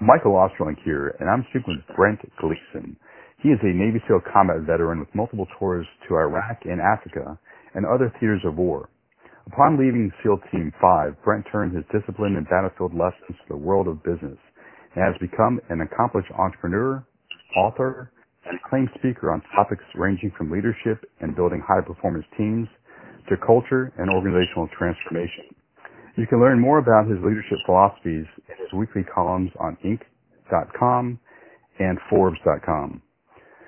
Michael Ostrolenk here, and I'm speaking with Brent Gleeson. He is a Navy SEAL combat veteran with multiple tours to Iraq and Africa and other theaters of war. Upon leaving SEAL Team 5, Brent turned his discipline and battlefield lessons to the world of business and has become an accomplished entrepreneur, author, and acclaimed speaker on topics ranging from leadership and building high performance teams to culture and organizational transformation. You can learn more about his leadership philosophies in his weekly columns on Inc.com and Forbes.com.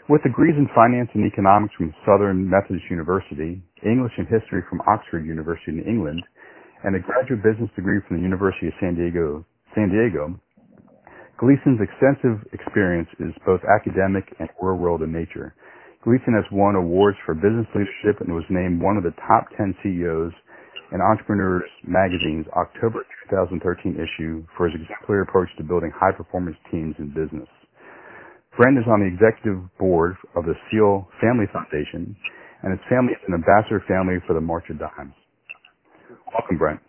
With degrees in finance and economics from Southern Methodist University, English and history from Oxford University in England, and a graduate business degree from the University of San Diego, San Diego, Gleeson's extensive experience is both academic and real world in nature. Gleeson has won awards for business leadership and was named one of the top 10 CEOs and Entrepreneurs Magazine's October 2013 issue for his exemplary approach to building high performance teams in business. Brent is on the executive board of the SEAL Family Foundation, and his family is an ambassador family for the March of Dimes. Welcome, Brent.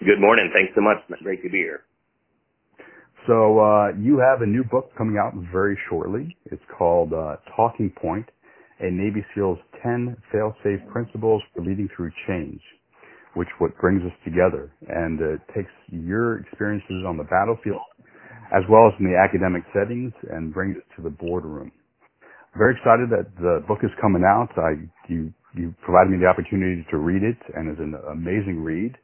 Good morning. Thanks so much. Great to be here. So, uh, you have a new book coming out very shortly. It's called uh, Taking Point a Navy SEAL's 10 fail-safe principles for leading through change, which what brings us together and uh, takes your experiences on the battlefield as well as in the academic settings and brings it to the boardroom. I'm Very excited that the book is coming out. I, you, you provided me the opportunity to read it and it's an amazing read.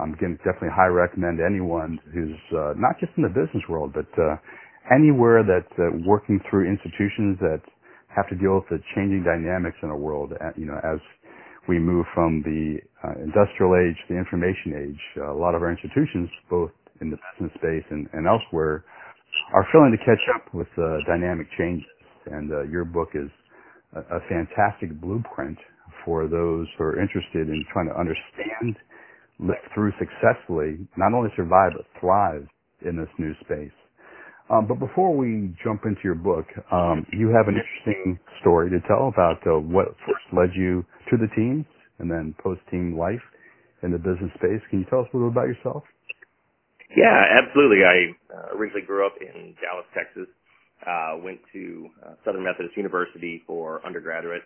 Um, again, definitely high recommend anyone who's uh, not just in the business world, but uh, anywhere that uh, working through institutions that have to deal with the changing dynamics in the world, uh, you know, as we move from the uh, industrial age to the information age. Uh, a lot of our institutions, both in the business space and, and elsewhere, are failing to catch up with uh, dynamic changes. And uh, your book is a, a fantastic blueprint for those who are interested in trying to understand, live through successfully, not only survive, but thrive in this new space. Um, but before we jump into your book, um, you have an interesting story to tell about uh, what first led you to the teams and then post-team life in the business space. Can you tell us a little bit about yourself? Yeah, absolutely. I uh, originally grew up in Dallas, Texas. Uh, went to uh, Southern Methodist University for undergraduate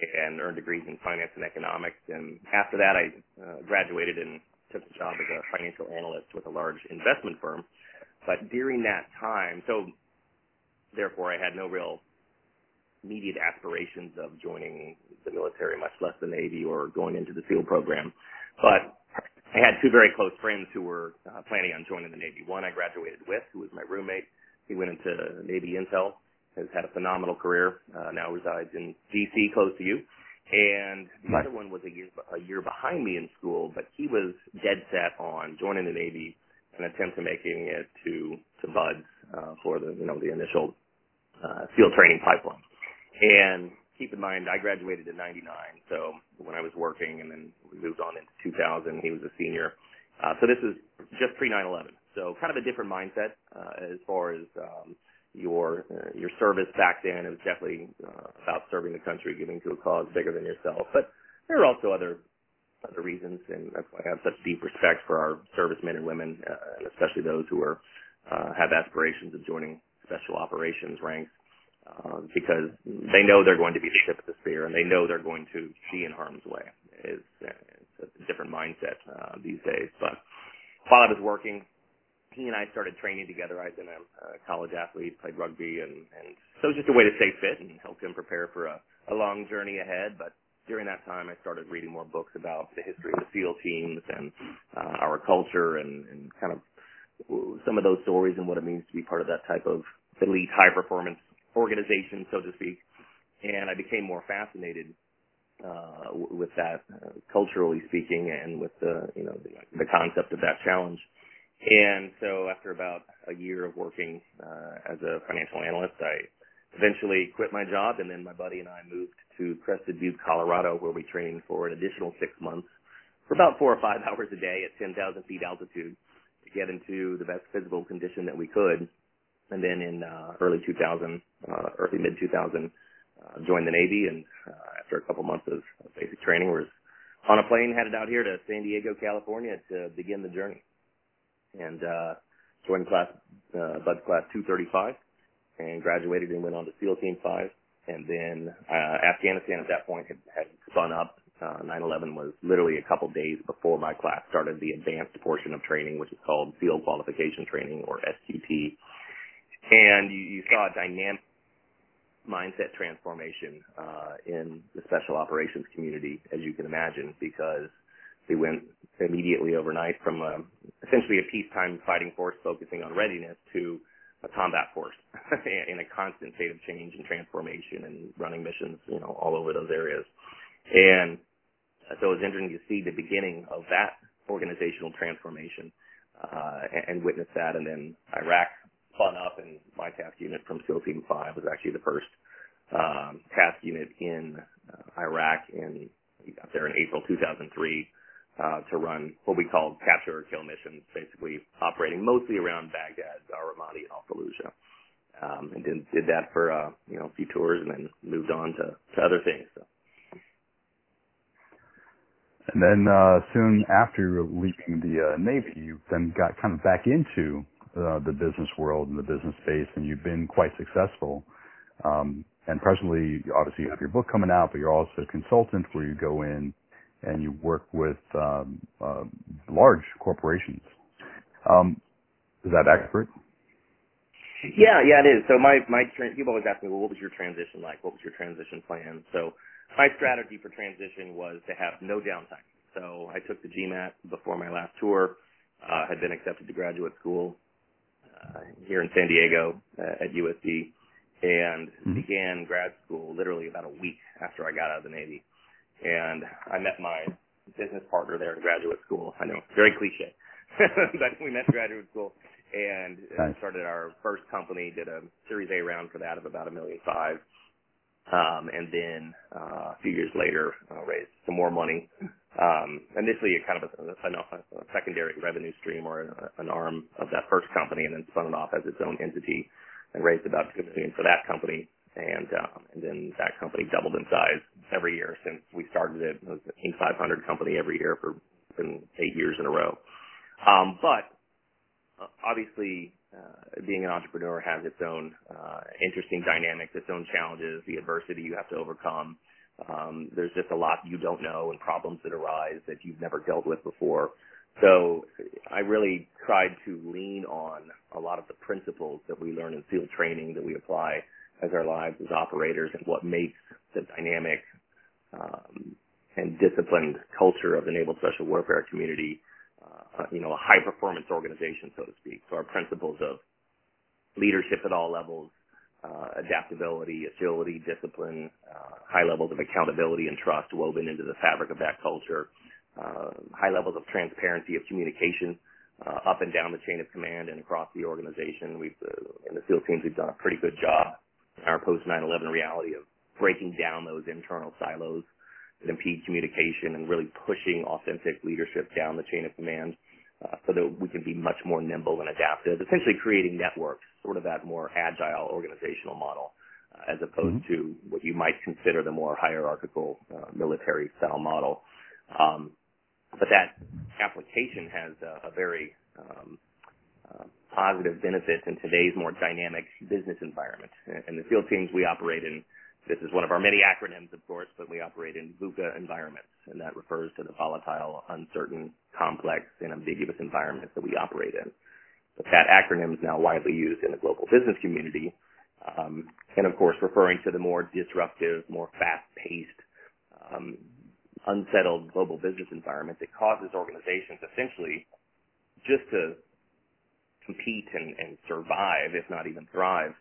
and earned degrees in finance and economics. And after that, I uh, graduated and took a job as a financial analyst with a large investment firm. But during that time, so therefore I had no real immediate aspirations of joining the military, much less the Navy or going into the SEAL program. But I had two very close friends who were uh, planning on joining the Navy. One I graduated with, who was my roommate. He went into Navy Intel, has had a phenomenal career, uh, now resides in D.C., close to you. And the other one was a year, a year behind me in school, but he was dead set on joining the Navy an attempt to making it to to BUD/S uh, for the you know the initial uh, SEAL training pipeline. And keep in mind, I graduated in '99, so when I was working, and then we moved on into 2000. He was a senior, uh, so this is just pre 9/11. So kind of a different mindset uh, as far as um, your uh, your service back then. It was definitely uh, about serving the country, giving to a cause bigger than yourself. But there are also other other reasons, and that's why I have such deep respect for our servicemen and women, uh, and especially those who are uh, have aspirations of joining special operations ranks, uh, because they know they're going to be the tip of the spear, and they know they're going to be in harm's way. It's, it's a different mindset uh, these days. But while I was working, he and I started training together. I'd been a, a college athlete, played rugby, and, and so it was just a way to stay fit and help him prepare for a, a long journey ahead. But during that time, I started reading more books about the history of the SEAL teams and uh, our culture and, and kind of some of those stories and what it means to be part of that type of elite high performance organization, so to speak. And I became more fascinated uh, with that, uh, culturally speaking, and with the you know the, the concept of that challenge. And so, after about a year of working uh, as a financial analyst, I eventually quit my job, and then my buddy and I moved to Crested Butte, Colorado, where we trained for an additional six months for about four or five hours a day at 10,000 feet altitude to get into the best physical condition that we could. And then in uh, early 2000, uh, early mid 2000, uh, joined the Navy, and uh, after a couple months of, basic training, was on a plane headed out here to San Diego, California, to begin the journey. And uh, joined class, uh, BUD class 235 and graduated and went on to SEAL Team 5. And then uh, Afghanistan at that point had, had spun up. Uh, 9/11 was literally a couple days before my class started the advanced portion of training, which is called SEAL Qualification Training or SQT. And you, you saw a dynamic mindset transformation uh, in the special operations community, as you can imagine, because they went immediately overnight from a, essentially a peacetime fighting force focusing on readiness to a combat force in a constant state of change and transformation and running missions, you know, all over those areas. And so it was interesting to see the beginning of that organizational transformation uh, and, and witness that. And then Iraq spun up, and my task unit from SEAL Team 5 was actually the first um, task unit in uh, Iraq in we got there in April 2003 uh, to run what we called capture or kill missions, basically operating mostly around Baghdad, Fallujah. Um, and did, did that for uh, you know a few tours, and then moved on to, to other things. So. And then uh, soon after leaving the uh, Navy, you then got kind of back into uh, the business world and the business space, and you've been quite successful. Um, and presently, obviously, you have your book coming out, but you're also a consultant where you go in and you work with um, uh, large corporations. Um, is that accurate? Yeah, yeah, it is. So my my tra- people always ask me, well, what was your transition like? What was your transition plan? So my strategy for transition was to have no downtime. So I took the GMAT before my last tour. Uh, had been accepted to graduate school uh, here in San Diego uh, at USD, and mm-hmm. began grad school literally about a week after I got out of the Navy. And I met my business partner there in graduate school. I know, very cliche, but we met in graduate school and nice. started our first company. Did a Series A round for that of about a million five, um, and then uh, a few years later uh, raised some more money. Um, initially, a kind of a, a, a secondary revenue stream or a, an arm of that first company, and then spun it off as its own entity and raised about two million for that company. And um, and then that company doubled in size every year since we started it. It was an 500 company every year for been eight years in a row. Um, but obviously, uh, being an entrepreneur has its own uh, interesting dynamics, its own challenges, the adversity you have to overcome. Um, there's just a lot you don't know and problems that arise that you've never dealt with before. So I really tried to lean on a lot of the principles that we learn in SEAL training that we apply as our lives as operators and what makes the dynamic um, and disciplined culture of the Naval Special Warfare community you know, a high performance organization, so to speak. So our principles of leadership at all levels, uh, adaptability, agility, discipline, uh, high levels of accountability and trust woven into the fabric of that culture, uh, high levels of transparency of communication uh, up and down the chain of command and across the organization. We've uh, in the SEAL teams we've done a pretty good job in our post 9/11 reality of breaking down those internal silos that impede communication and really pushing authentic leadership down the chain of command uh, so that we can be much more nimble and adaptive, essentially creating networks, sort of that more agile organizational model, uh, as opposed mm-hmm. to what you might consider the more hierarchical uh, military style model. Um, but that application has a, a very um, uh, positive benefit in today's more dynamic business environment. And the SEAL teams we operate in this is one of our many acronyms, of course, but we operate in VUCA environments, and that refers to the volatile, uncertain, complex, and ambiguous environments that we operate in. But that acronym is now widely used in the global business community, um, and of course, referring to the more disruptive, more fast-paced, um, unsettled global business environment that causes organizations essentially just to compete and, and survive, if not even thrive,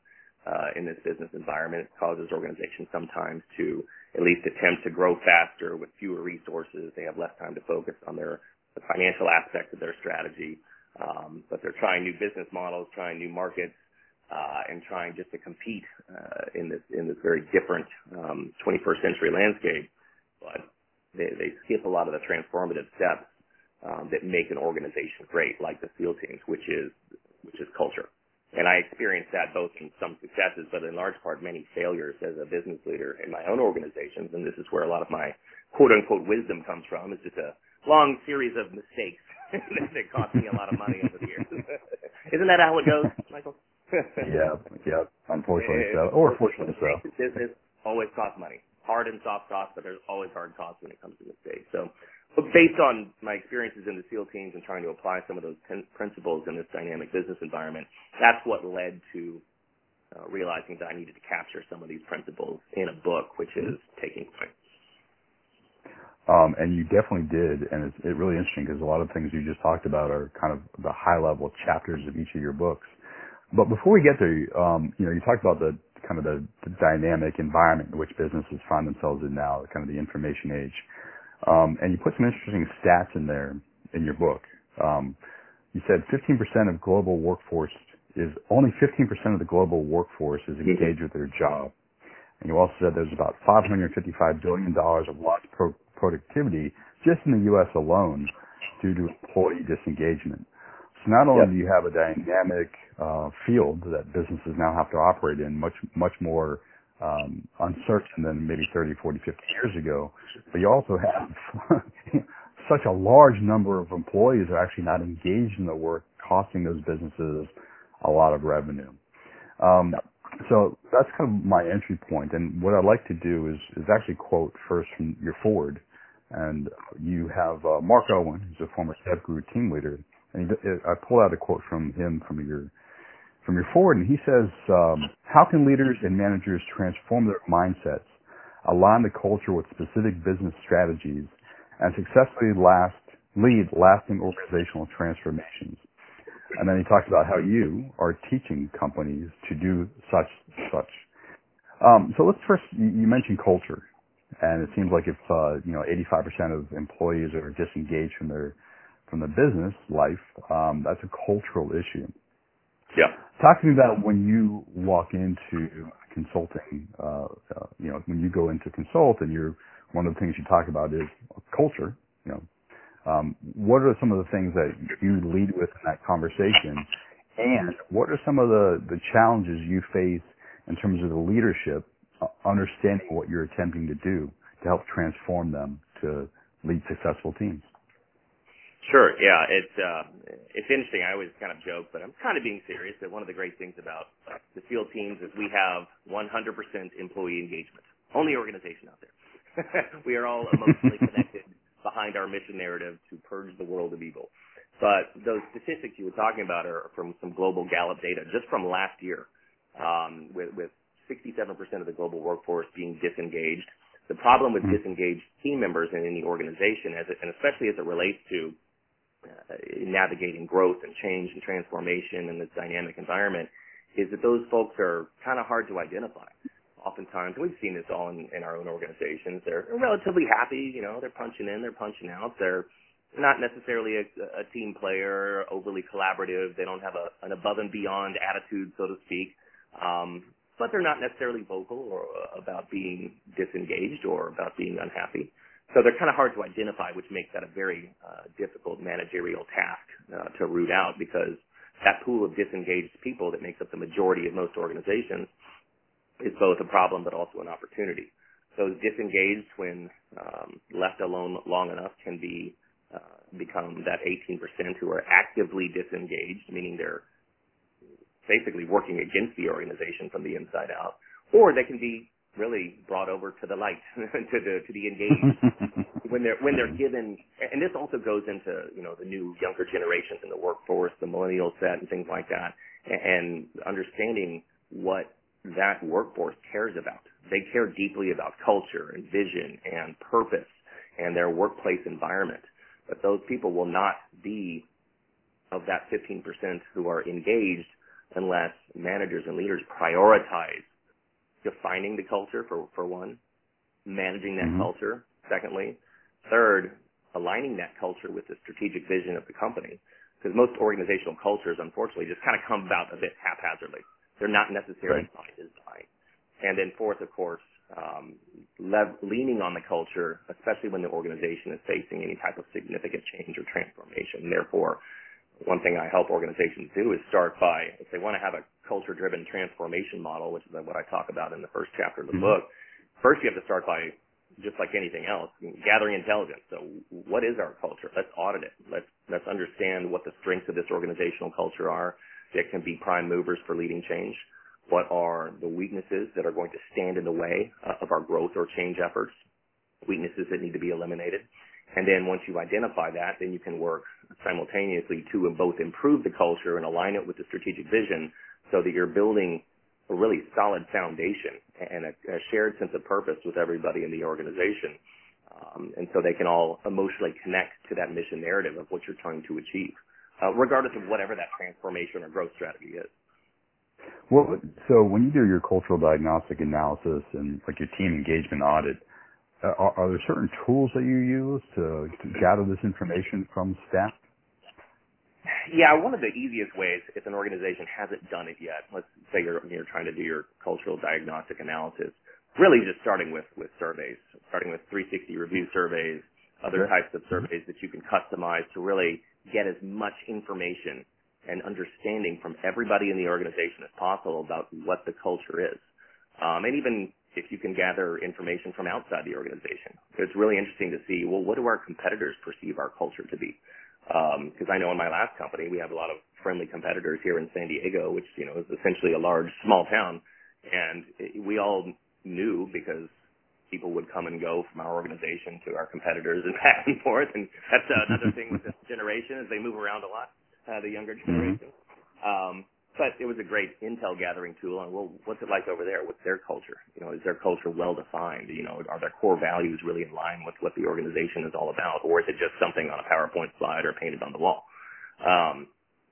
uh, in this business environment. It causes organizations sometimes to at least attempt to grow faster with fewer resources. They have less time to focus on their the financial aspects of their strategy, um, but they're trying new business models, trying new markets, uh, and trying just to compete uh, in this in this very different um, 21st century landscape. But they, they skip a lot of the transformative steps um, that make an organization great, like the SEAL teams, which is which is culture. And I experienced that both in some successes, but in large part many failures as a business leader in my own organizations. And this is where a lot of my quote unquote wisdom comes from. It's just a long series of mistakes that cost me a lot of money over the years. Isn't that how it goes, Michael? yeah, yeah. Unfortunately so, or fortunately so. Business always costs money. Hard and soft costs, but there's always hard costs when it comes to mistakes. So, but based on my experiences in the SEAL teams and trying to apply some of those principles in this dynamic business environment, that's what led to uh, realizing that I needed to capture some of these principles in a book, which is Taking Point. Um, and you definitely did, and it's, it's really interesting because a lot of things you just talked about are kind of the high level chapters of each of your books. But before we get there, um, you know, you talked about the kind of the, the dynamic environment in which businesses find themselves in now, kind of the information age. Um, and you put some interesting stats in there in your book. Um, you said 15% of global workforce is only 15% of the global workforce is mm-hmm. engaged with their job. And you also said there's about $555 billion of lost pro- productivity just in the U.S. alone due to employee disengagement. So not only yep. do you have a dynamic uh, field that businesses now have to operate in, much much more um, uncertain than maybe 30, 40, 50 years ago, but you also have such a large number of employees are actually not engaged in the work, costing those businesses a lot of revenue. Um, so that's kind of my entry point. And what I'd like to do is, is actually quote first from your forward. And you have uh, Mark Owen, who's a former DEVGRU team leader. And I pulled out a quote from him from your from your forward, and he says, um, "How can leaders and managers transform their mindsets, align the culture with specific business strategies, and successfully last lead lasting organizational transformations?" And then he talks about how you are teaching companies to do such such. Um, so let's first you mentioned culture, and it seems like if uh, you know 85% of employees are disengaged from their from the business life, um, that's a cultural issue. Yeah. Talk to me about when you walk into consulting. Uh, uh, you know, when you go into consult, and you're one of the things you talk about is culture. You know, um, what are some of the things that you lead with in that conversation? And what are some of the, the challenges you face in terms of the leadership, uh, understanding what you're attempting to do to help transform them to lead successful teams? Sure. Yeah, it's uh, it's interesting. I always kind of joke, but I'm kind of being serious. That one of the great things about the SEAL teams is we have 100% employee engagement. Only organization out there. we are all emotionally connected behind our mission narrative to purge the world of evil. But those statistics you were talking about are from some global Gallup data just from last year, um, with, with 67% of the global workforce being disengaged. The problem with mm-hmm. disengaged team members in any organization, as it, and especially as it relates to navigating growth and change and transformation in this dynamic environment, is that those folks are kind of hard to identify. Oftentimes, we've seen this all in, in our own organizations, they're relatively happy, you know, they're punching in, they're punching out, they're not necessarily a, a team player, overly collaborative, they don't have a, an above and beyond attitude, so to speak, um, but they're not necessarily vocal or about being disengaged or about being unhappy. So they're kind of hard to identify, which makes that a very uh, difficult managerial task uh, to root out because that pool of disengaged people that makes up the majority of most organizations is both a problem but also an opportunity. So disengaged when um, left alone long enough can be uh, become that 18% who are actively disengaged, meaning they're basically working against the organization from the inside out, or they can be really brought over to the light, to the to the engaged when they're when they're given. And this also goes into you know the new younger generations in the workforce, the millennial set, and things like that, and understanding what that workforce cares about. They care deeply about culture and vision and purpose and their workplace environment. But those people will not be of that 15% who are engaged unless managers and leaders prioritize defining the culture for, for one, managing that mm-hmm. culture, secondly, third, aligning that culture with the strategic vision of the company. Because most organizational cultures, unfortunately, just kind of come about a bit haphazardly. They're not necessarily right. by design. And then fourth, of course, um, lev- leaning on the culture, especially when the organization is facing any type of significant change or transformation. Therefore, one thing I help organizations do is start by, if they want to have a culture-driven transformation model, which is what I talk about in the first chapter of the mm-hmm. book, first you have to start by just like anything else, gathering intelligence. So what is our culture? Let's audit it. Let's, let's understand what the strengths of this organizational culture are that can be prime movers for leading change. What are the weaknesses that are going to stand in the way uh, of our growth or change efforts? Weaknesses that need to be eliminated. And then once you identify that, then you can work simultaneously to both improve the culture and align it with the strategic vision so that you're building a really solid foundation and a, a shared sense of purpose with everybody in the organization. Um, and so they can all emotionally connect to that mission narrative of what you're trying to achieve, uh, regardless of whatever that transformation or growth strategy is. Well, so when you do your cultural diagnostic analysis and like your team engagement audit, are, are, there certain tools that you use to, to gather this information from staff? Yeah, one of the easiest ways, if an organization hasn't done it yet, let's say you're you're trying to do your cultural diagnostic analysis, really just starting with with surveys, starting with 360 review surveys, other types of mm-hmm. surveys that you can customize to really get as much information and understanding from everybody in the organization as possible about what the culture is, um, and even if you can gather information from outside the organization. So It's really interesting to see, well, what do our competitors perceive our culture to be? Because um, I know in my last company we have a lot of friendly competitors here in San Diego, which you know is essentially a large small town, and it, we all knew because people would come and go from our organization to our competitors and back and forth, and that's uh, another thing with this generation is they move around a lot, uh, the younger mm-hmm. generation. Um, but it was a great intel gathering tool. And well, what's it like over there? What's their culture? You know, is their culture well defined? You know, are their core values really in line with what the organization is all about, or is it just something on a PowerPoint slide or painted on the wall? Um,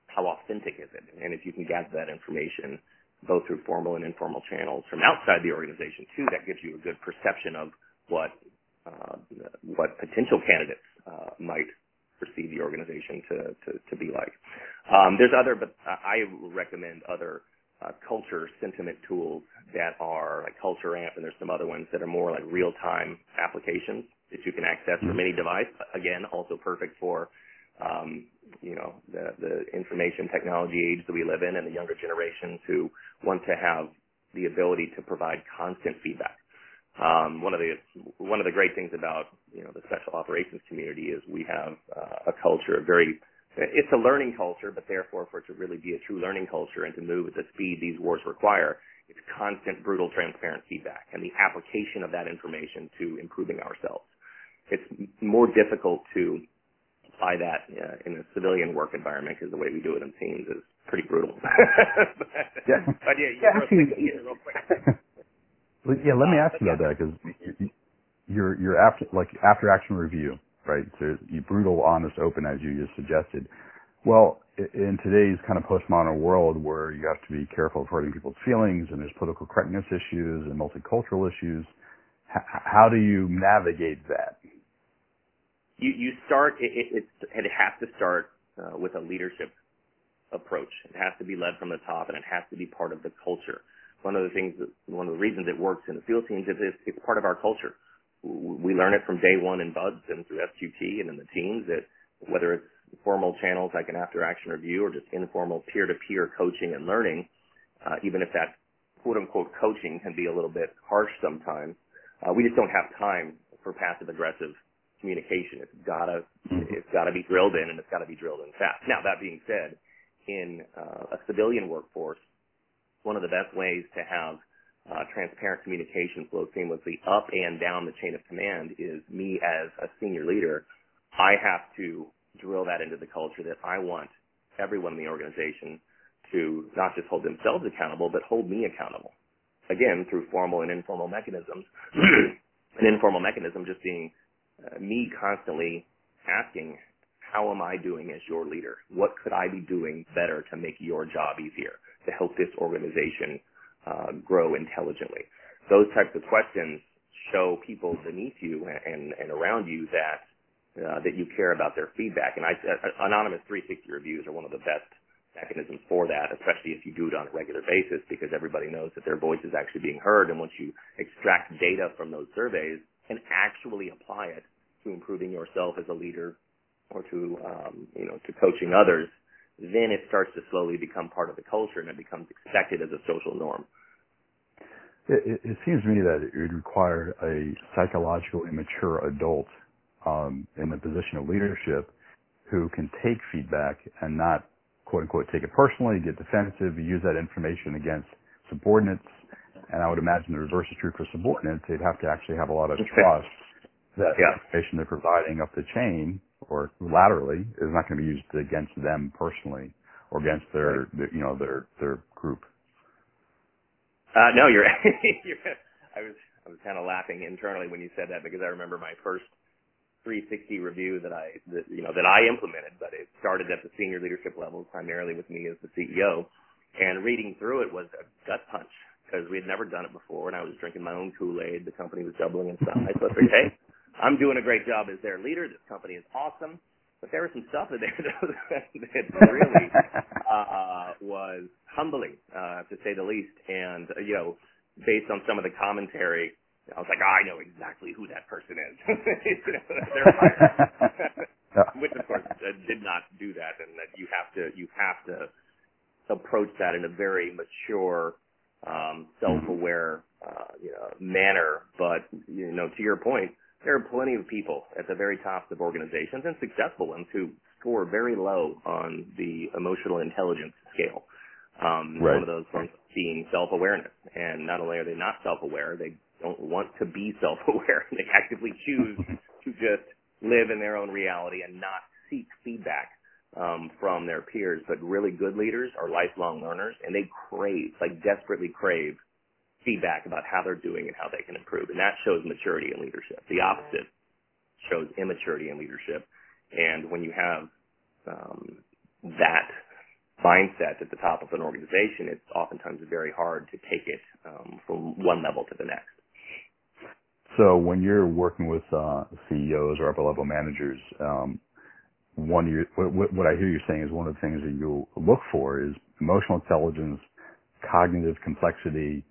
how authentic is it? And if you can gather that information both through formal and informal channels from outside the organization too, that gives you a good perception of what uh, what potential candidates uh, might perceive the organization to, to, to be like. Um, there's other, but I recommend other uh, culture sentiment tools that are like Culture Amp, and there's some other ones that are more like real-time applications that you can access from any device. Again, also perfect for um, you know the, the information technology age that we live in, and the younger generations who want to have the ability to provide constant feedback. Um, one of the one of the great things about you know the special operations community is we have uh, a culture, a very it's a learning culture, but therefore for it to really be a true learning culture and to move at the speed these wars require, it's constant, brutal, transparent feedback and the application of that information to improving ourselves. It's more difficult to apply that uh, in a civilian work environment because the way we do it in teams is pretty brutal. but, yeah. but yeah, yeah, actually, real quick. yeah, let me uh, ask you about yeah. that because your your after like after action review, right? So you brutal, honest, open, as you just suggested. Well, in today's kind of postmodern world where you have to be careful of hurting people's feelings and there's political correctness issues and multicultural issues, how do you navigate that? You, you start, it, it, it has to start uh, with a leadership approach. It has to be led from the top and it has to be part of the culture. One of the things, that, one of the reasons it works in the SEAL teams is it's, it's part of our culture we learn it from day one in BUD/S and through SQT and in the teams that whether it's formal channels like an after action review or just informal peer to peer coaching and learning, uh, even if that quote unquote coaching can be a little bit harsh sometimes, uh, we just don't have time for passive aggressive communication. It's gotta, mm-hmm. it's gotta be drilled in and it's gotta be drilled in fast. Now that being said, in uh, a civilian workforce, one of the best ways to have uh, transparent communication flow seamlessly up and down the chain of command is me as a senior leader. I have to drill that into the culture that I want everyone in the organization to not just hold themselves accountable, but hold me accountable. Again, through formal and informal mechanisms. An informal mechanism just being uh, me constantly asking, how am I doing as your leader? What could I be doing better to make your job easier, to help this organization uh, grow intelligently? Those types of questions show people beneath you and, and around you that uh, that you care about their feedback. And I, uh, anonymous 360 reviews are one of the best mechanisms for that, especially if you do it on a regular basis, because everybody knows that their voice is actually being heard. And once you extract data from those surveys and actually apply it to improving yourself as a leader or to um, you know to coaching others, then it starts to slowly become part of the culture and it becomes expected as a social norm. It, it, seems to me that it would require a psychologically mature adult um, in the position of leadership who can take feedback and not quote unquote take it personally, get defensive, use that information against subordinates. And I would imagine the reverse is true for subordinates. They'd have to actually have a lot of trust that yeah. the information they're providing up the chain or laterally is not going to be used against them personally or against their, right. you know, their their group. Uh, no, you're, you're. I was I was kind of laughing internally when you said that because I remember my first 360 review that I that, you know that I implemented, but it started at the senior leadership level, primarily with me as the CEO. And reading through it was a gut punch because we had never done it before, and I was drinking my own Kool Aid. The company was doubling in size, so I figured, hey, I'm doing a great job as their leader. This company is awesome. But there was some stuff in there that really uh, was humbling, uh, to say the least. And, uh, you know, based on some of the commentary, I was like, oh, I know exactly who that person is. you know, they're Which, of course, uh, did not do that. And that you have to, you have to approach that in a very mature, um, self-aware, uh, you know, manner. But, you know, to your point, there are plenty of people at the very tops of organizations and successful ones who score very low on the emotional intelligence scale. Um, right. One of those ones being self-awareness. And not only are they not self-aware, they don't want to be self-aware. They actively choose to just live in their own reality and not seek feedback um, from their peers. But really good leaders are lifelong learners, and they crave, like desperately crave, feedback about how they're doing and how they can improve. And that shows maturity in leadership. The opposite shows immaturity in leadership. And when you have um, that mindset at the top of an organization, it's oftentimes very hard to take it um, from one level to the next. So when you're working with uh, CEOs or upper level managers, um, one of your, what, what I hear you saying is one of the things that you look for is emotional intelligence, cognitive complexity,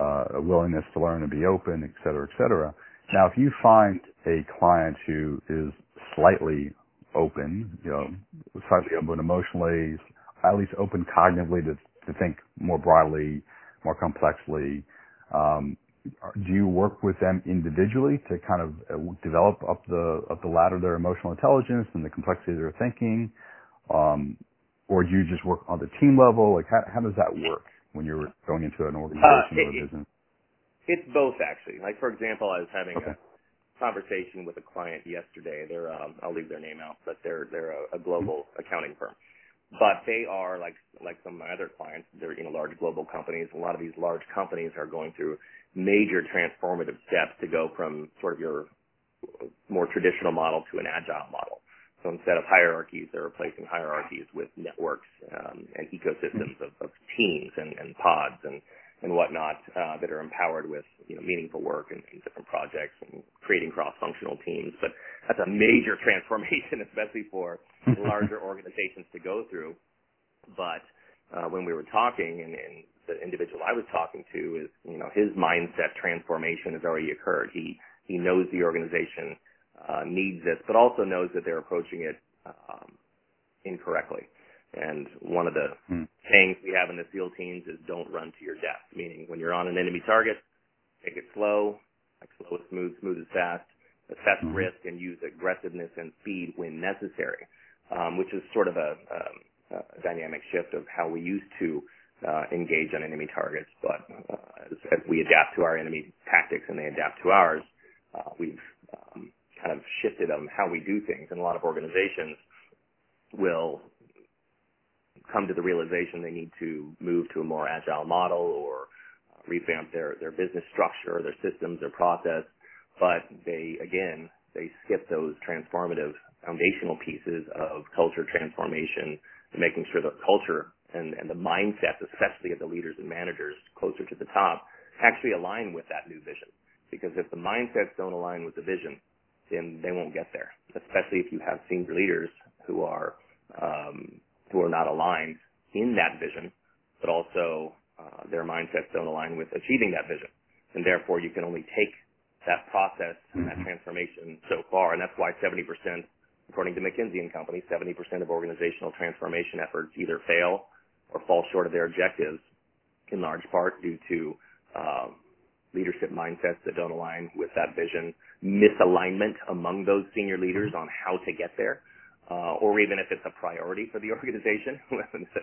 uh, a willingness to learn and be open, et cetera, et cetera. Now, if you find a client who is slightly open, you know, slightly open emotionally, at least open cognitively to, to think more broadly, more complexly, um, do you work with them individually to kind of uh, develop up the up the ladder their emotional intelligence and the complexity of their thinking, um, or do you just work on the team level? Like how how does that work? When you were going into an organization uh, it, or a business? It's both actually. Like for example, I was having okay. a conversation with a client yesterday. They're um, I'll leave their name out, but they're they're a, a global mm-hmm. accounting firm. But they are like like some of my other clients. They're you know large global companies. A lot of these large companies are going through major transformative steps to go from sort of your more traditional model to an agile model. So instead of hierarchies, they're replacing hierarchies with networks um, and ecosystems of, of teams and, and, pods and, and whatnot uh, that are empowered with you know, meaningful work and, and different projects and creating cross-functional teams. But that's a major transformation, especially for larger organizations to go through. But uh, when we were talking, and, and the individual I was talking to is, you know, his mindset transformation has already occurred. He he knows the organization uh, needs this, but also knows that they're approaching it um, incorrectly. And one of the hmm. sayings we have in the SEAL teams is don't run to your death, meaning when you're on an enemy target, take it slow, like slow is smooth, smooth is fast, assess mm-hmm. risk and use aggressiveness and speed when necessary, um, which is sort of a, a, a dynamic shift of how we used to uh, engage on enemy targets. But uh, as, as, we adapt to our enemy tactics and they adapt to ours, uh, we've um, kind of shifted on how we do things. And a lot of organizations will come to the realization they need to move to a more agile model or revamp their, their business structure, their systems, their process. But they, again, they skip those transformative foundational pieces of culture transformation and making sure the culture and, and the mindsets, especially of the leaders and managers closer to the top, actually align with that new vision. Because if the mindsets don't align with the vision, then they won't get there. Especially if you have senior leaders who are um, who are not aligned in that vision, but also uh, their mindsets don't align with achieving that vision, and therefore you can only take that process and that transformation so far, and that's why 70%, according to McKinsey and Company, 70% of organizational transformation efforts either fail or fall short of their objectives, in large part due to um, leadership mindsets that don't align with that vision, misalignment among those senior leaders on how to get there, uh, or even if it's a priority for the organization,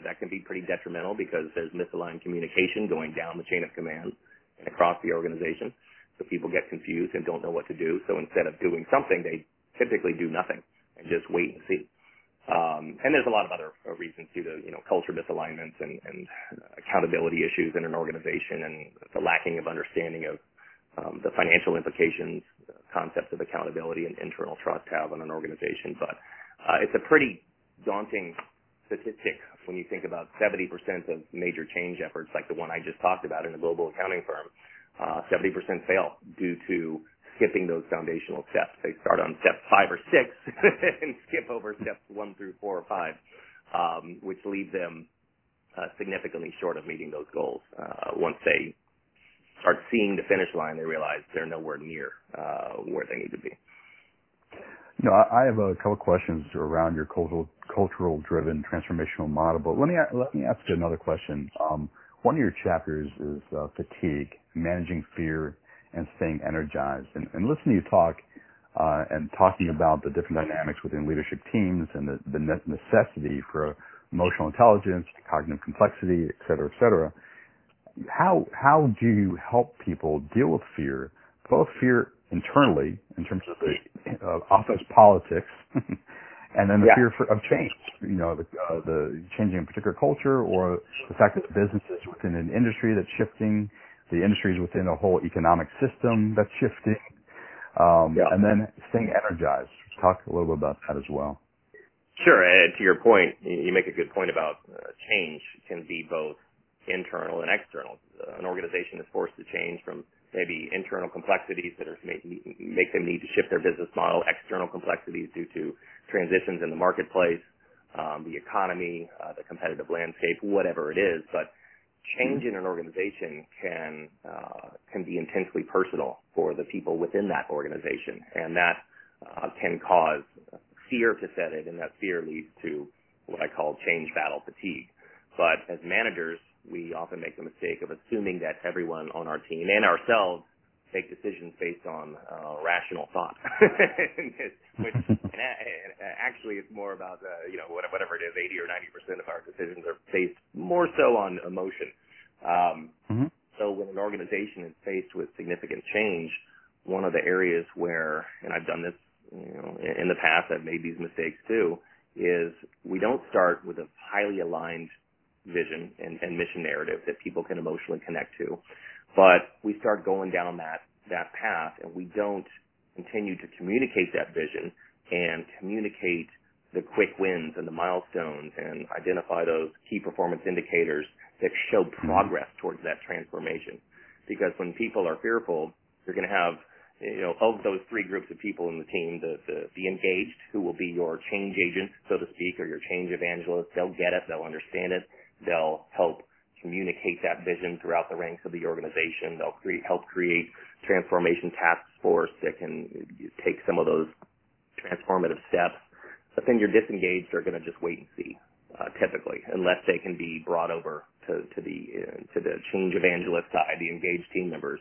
that can be pretty detrimental because there's misaligned communication going down the chain of command and across the organization. So people get confused and don't know what to do. So instead of doing something, they typically do nothing and just wait and see. Um, and there's a lot of other uh, reasons due to, you know, culture misalignments and, and accountability issues in an organization and the lacking of understanding of um, the financial implications, concepts of accountability and internal trust have on an organization. But uh, it's a pretty daunting statistic when you think about 70% of major change efforts like the one I just talked about in a global accounting firm, uh, 70% fail due to skipping those foundational steps. They start on step five or six and skip over steps one through four or five, um, which leave them uh, significantly short of meeting those goals. Uh, once they start seeing the finish line, they realize they're nowhere near uh, where they need to be. No, I have a couple questions around your cultural cultural driven transformational model, but let me let me ask you another question. Um, one of your chapters is uh, fatigue, managing fear and staying energized. And, and listening to you talk uh, and talking about the different dynamics within leadership teams and the, the necessity for emotional intelligence, cognitive complexity, et cetera, et cetera. How how do you help people deal with fear, both fear internally in terms of the uh, office politics, and then the yeah. fear for, of change, you know, the, uh, the changing a particular culture or the fact that the businesses within an industry that's shifting the industries within a whole economic system that's shifting, um, yeah. and then staying energized. Talk a little bit about that as well. Sure. And to your point, you make a good point about uh, change can be both internal and external. Uh, an organization is forced to change from maybe internal complexities that are make, make them need to shift their business model, external complexities due to transitions in the marketplace, um, the economy, uh, the competitive landscape, whatever it is. But change in an organization can uh, can be intensely personal for the people within that organization, and that uh, can cause fear to set in, and that fear leads to what I call change battle fatigue. But as managers, we often make the mistake of assuming that everyone on our team and ourselves make decisions based on uh, rational thought, which and, actually it's more about uh, you know whatever it is, 80 or 90 percent of our decisions are based more so on emotion. Um, mm-hmm. So when an organization is faced with significant change, one of the areas where, and I've done this you know in the past, I've made these mistakes too, is we don't start with a highly aligned vision and, and mission narrative that people can emotionally connect to but we start going down that, that path and we don't continue to communicate that vision and communicate the quick wins and the milestones and identify those key performance indicators that show mm-hmm. progress towards that transformation. Because when people are fearful, you're going to have, you know, of those three groups of people in the team, the, the, the engaged, who will be your change agent, so to speak, or your change evangelist. They'll get it. They'll understand it. They'll help communicate that vision throughout the ranks of the organization. They'll help create transformation task force that can take some of those transformative steps. But then your disengaged are going to just wait and see, uh, typically, unless they can be brought over to, to the uh, to the change evangelist side, the engaged team members.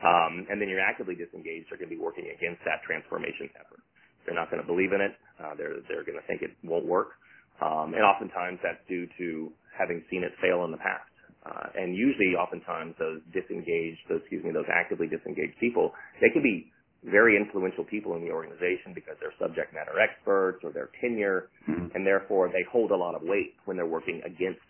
Um, and then your actively disengaged are going to be working against that transformation effort. They're not going to believe in it. Uh, they're they're going to think it won't work. Um, and oftentimes that's due to having seen it fail in the past. Uh, and usually, oftentimes, those disengaged, those, excuse me, those actively disengaged people, they can be very influential people in the organization because they're subject matter experts or their tenure, mm-hmm. and therefore they hold a lot of weight when they're working against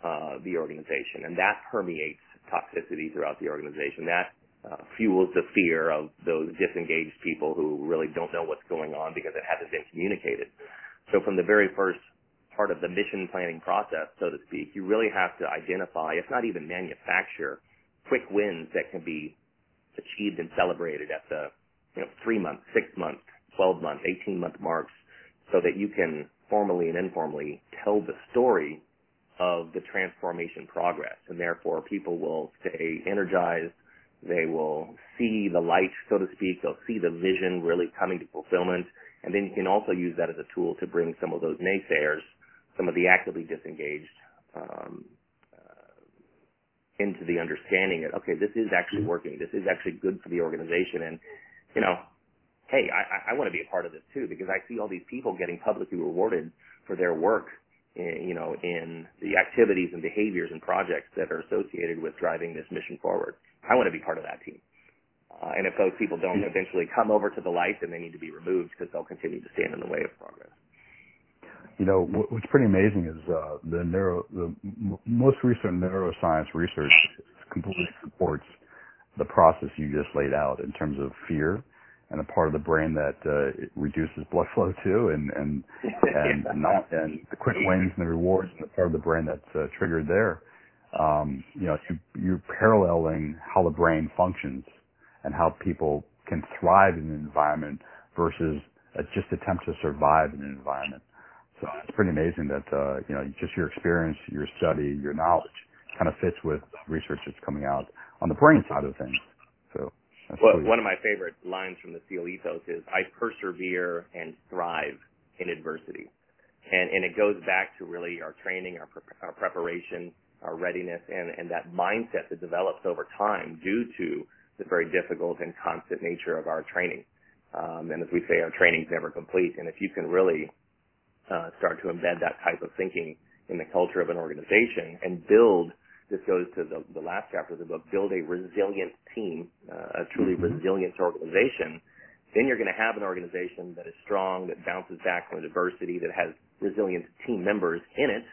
uh, the organization, and that permeates toxicity throughout the organization. That uh, fuels the fear of those disengaged people who really don't know what's going on because it hasn't been communicated. So from the very first part of the mission planning process, so to speak, you really have to identify, if not even manufacture, quick wins that can be achieved and celebrated at the you know, three month, six month, 12 month, 18 month marks so that you can formally and informally tell the story of the transformation progress. And therefore people will stay energized. They will see the light, so to speak. They'll see the vision really coming to fulfillment. And then you can also use that as a tool to bring some of those naysayers some of the actively disengaged um, uh, into the understanding that okay, this is actually working. This is actually good for the organization, and you know, hey, I, I want to be a part of this too because I see all these people getting publicly rewarded for their work, in, you know, in the activities and behaviors and projects that are associated with driving this mission forward. I want to be part of that team. Uh, and if those people don't eventually come over to the light, then they need to be removed because they'll continue to stand in the way of progress you know, what's pretty amazing is uh, the neuro, the m- most recent neuroscience research completely supports the process you just laid out in terms of fear and a part of the brain that uh, reduces blood flow to, and and and not and the quick wins and the rewards and the part of the brain that's uh, triggered there. Um, you know, you, you're paralleling how the brain functions and how people can thrive in an environment versus uh, just attempt to survive in an environment. So it's pretty amazing that, uh, you know, just your experience, your study, your knowledge kind of fits with research that's coming out on the brain side of things. So well, one of my favorite lines from the SEAL ethos is, I persevere and thrive in adversity. And, and it goes back to really our training, our, pre- our preparation, our readiness, and, and that mindset that develops over time due to the very difficult and constant nature of our training. Um, and as we say, our training's never complete. And if you can really uh, start to embed that type of thinking in the culture of an organization and build this goes to the, the last chapter of the book build a resilient team uh, a truly mm-hmm. resilient organization. Then you're going to have an organization that is strong that bounces back from adversity that has resilient team members in it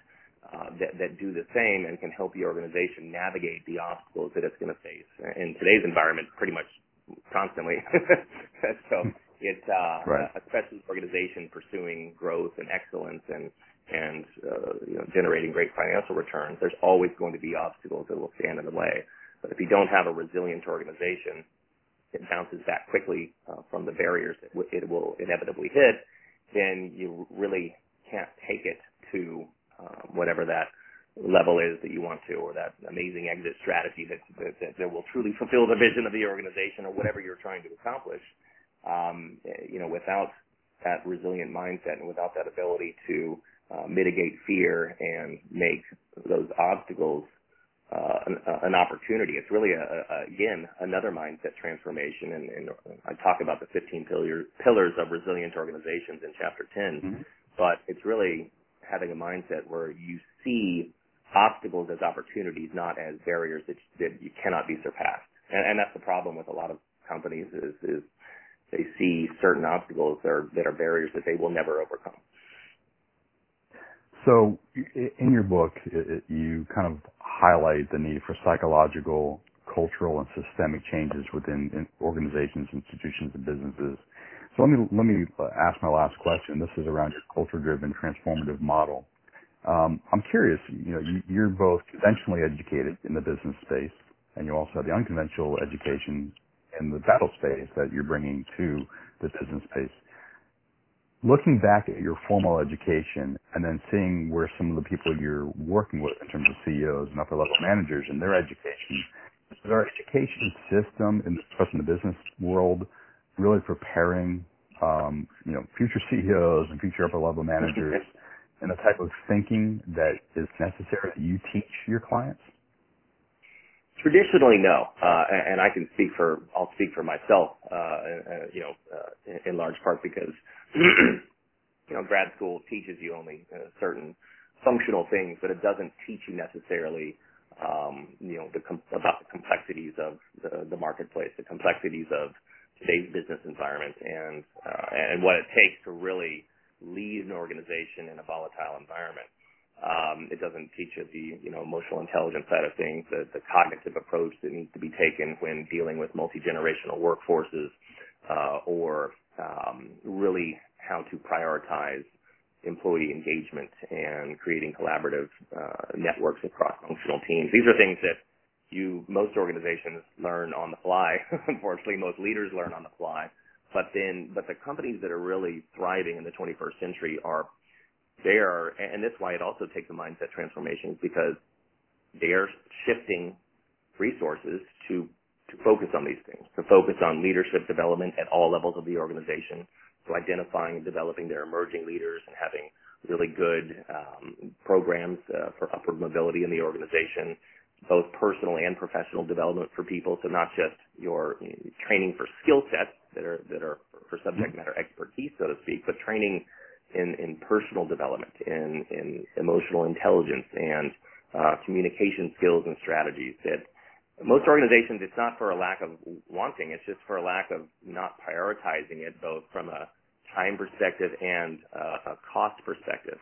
uh, that, that do the same and can help the organization navigate the obstacles that it's going to face. In today's environment pretty much constantly. So it's uh, right. a specialist organization pursuing growth and excellence and and uh, you know generating great financial returns. There's always going to be obstacles that will stand in the way. But if you don't have a resilient organization, it bounces back quickly uh, from the barriers that it will inevitably hit. Then you really can't take it to uh, whatever that level is that you want to, or that amazing exit strategy that, that, that will truly fulfill the vision of the organization or whatever you're trying to accomplish um, you know, without that resilient mindset and without that ability to uh, mitigate fear and make those obstacles uh, an, an, opportunity. It's really, a, a, again, another mindset transformation. And, and, I talk about the 15 pillar, pillars of resilient organizations in chapter 10, mm-hmm. but it's really having a mindset where you see obstacles as opportunities, not as barriers that, that you cannot be surpassed. And, and that's the problem with a lot of companies is, is they see certain obstacles that are, that are barriers that they will never overcome. So, in your book, you kind of highlight the need for psychological, cultural, and systemic changes within organizations, institutions, and businesses. So let me let me ask my last question. This is around your culture-driven, transformative model. Um, I'm curious. You know, you're both conventionally educated in the business space, and you also have the unconventional education in the battle space that you're bringing to the business space. Looking back at your formal education and then seeing where some of the people you're working with in terms of CEOs and upper level managers and their education, is our education system, in, the business world, really preparing um, you know future CEOs and future upper level managers and the type of thinking that is necessary that you teach your clients? Traditionally, no, uh, and I can speak for I'll speak for myself, uh, uh, you know, uh, in large part because you know grad school teaches you only uh, certain functional things, but it doesn't teach you necessarily um, you know the com- about the complexities of the, the marketplace, the complexities of today's business environment, and uh, and what it takes to really lead an organization in a volatile environment. Um, it doesn't teach you the you know emotional intelligence side of things, the, the cognitive approach that needs to be taken when dealing with multi generational workforces, uh, or um, really how to prioritize employee engagement and creating collaborative uh, networks across functional teams. These are things that you most organizations learn on the fly. Unfortunately, most leaders learn on the fly. But then, but the companies that are really thriving in the 21st century are they are, and that's why it also takes a mindset transformation because they are shifting resources to to focus on these things, to focus on leadership development at all levels of the organization, so identifying and developing their emerging leaders and having really good um, programs uh, for upward mobility in the organization, both personal and professional development for people. So not just your training for skill sets that are that are for subject matter expertise, so to speak, but training in, in personal development, in, in emotional intelligence and uh, communication skills and strategies that most organizations, it's not for a lack of wanting, it's just for a lack of not prioritizing it both from a time perspective and uh, a cost perspective.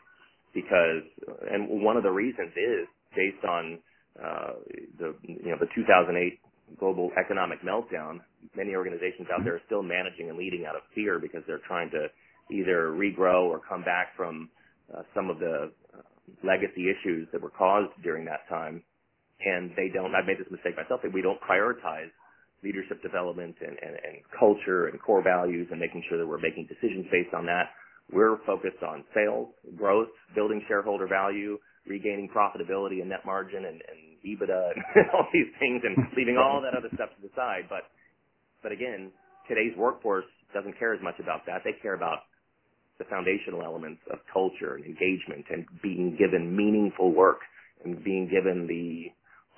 Because, and one of the reasons is based on uh, the, you know, the 2008 global economic meltdown, many organizations out there are still managing and leading out of fear because they're trying to either regrow or come back from uh, some of the uh, legacy issues that were caused during that time. And they don't, I've made this mistake myself, that we don't prioritize leadership development and, and, and culture and core values and making sure that we're making decisions based on that. We're focused on sales, growth, building shareholder value, regaining profitability and net margin and, and EBITDA and all these things and leaving all that other stuff to the side. But, but again, today's workforce doesn't care as much about that. They care about the foundational elements of culture and engagement and being given meaningful work and being given the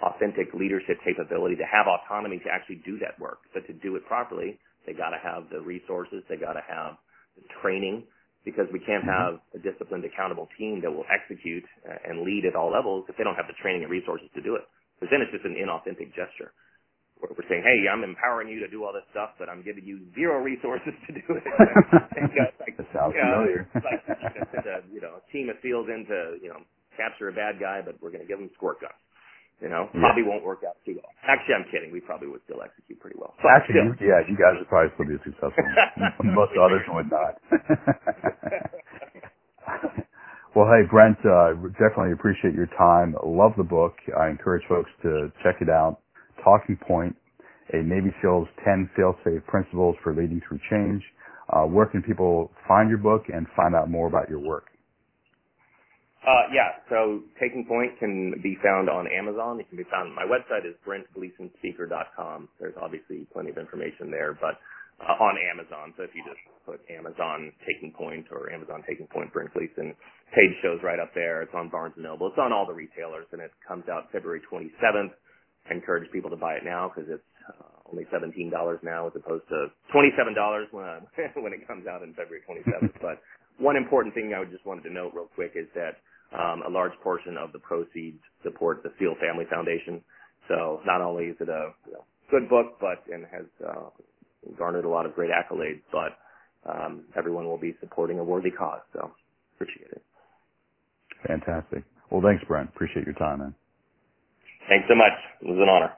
authentic leadership capability to have autonomy to actually do that work. But to do it properly, they got to have the resources, they got to have the training, because we can't mm-hmm. have a disciplined, accountable team that will execute uh, and lead at all levels if they don't have the training and resources to do it. Because then it's just an inauthentic gesture we're saying, hey, I'm empowering you to do all this stuff, but I'm giving you zero resources to do it. like, that sounds you know, familiar. like you know, a, you know, a team of SEALs in to, you know, capture a bad guy, but we're going to give them squirt guns. You know, yeah. probably won't work out too well. Actually, I'm kidding. We probably would still execute pretty well. But Actually, still. yeah, you guys would probably still be successful. Most others would not. well, hey, Brent, uh, definitely appreciate your time. Love the book. I encourage folks to check it out. Taking Point, a Navy SEAL's 10 fail-safe principles for leading through change. Uh, where can people find your book and find out more about your work? Uh, yeah, so Taking Point can be found on Amazon. It can be found, my website is brentgleesonspeaker.com. There's obviously plenty of information there, but uh, on Amazon. So if you just put Amazon Taking Point or Amazon Taking Point Brent Gleeson, page shows right up there. It's on Barnes & Noble. It's on all the retailers, and it comes out February 27th. I encourage people to buy it now because it's uh, only $17 now as opposed to $27 when, uh, when it comes out in February 27th. but one important thing I just wanted to note real quick is that um, a large portion of the proceeds support the SEAL Family Foundation. So not only is it a you know, good book, but and has uh, garnered a lot of great accolades, but um, everyone will be supporting a worthy cause. So appreciate it. Fantastic. Well, thanks, Brent. Appreciate your time, man. Thanks so much. It was an honor.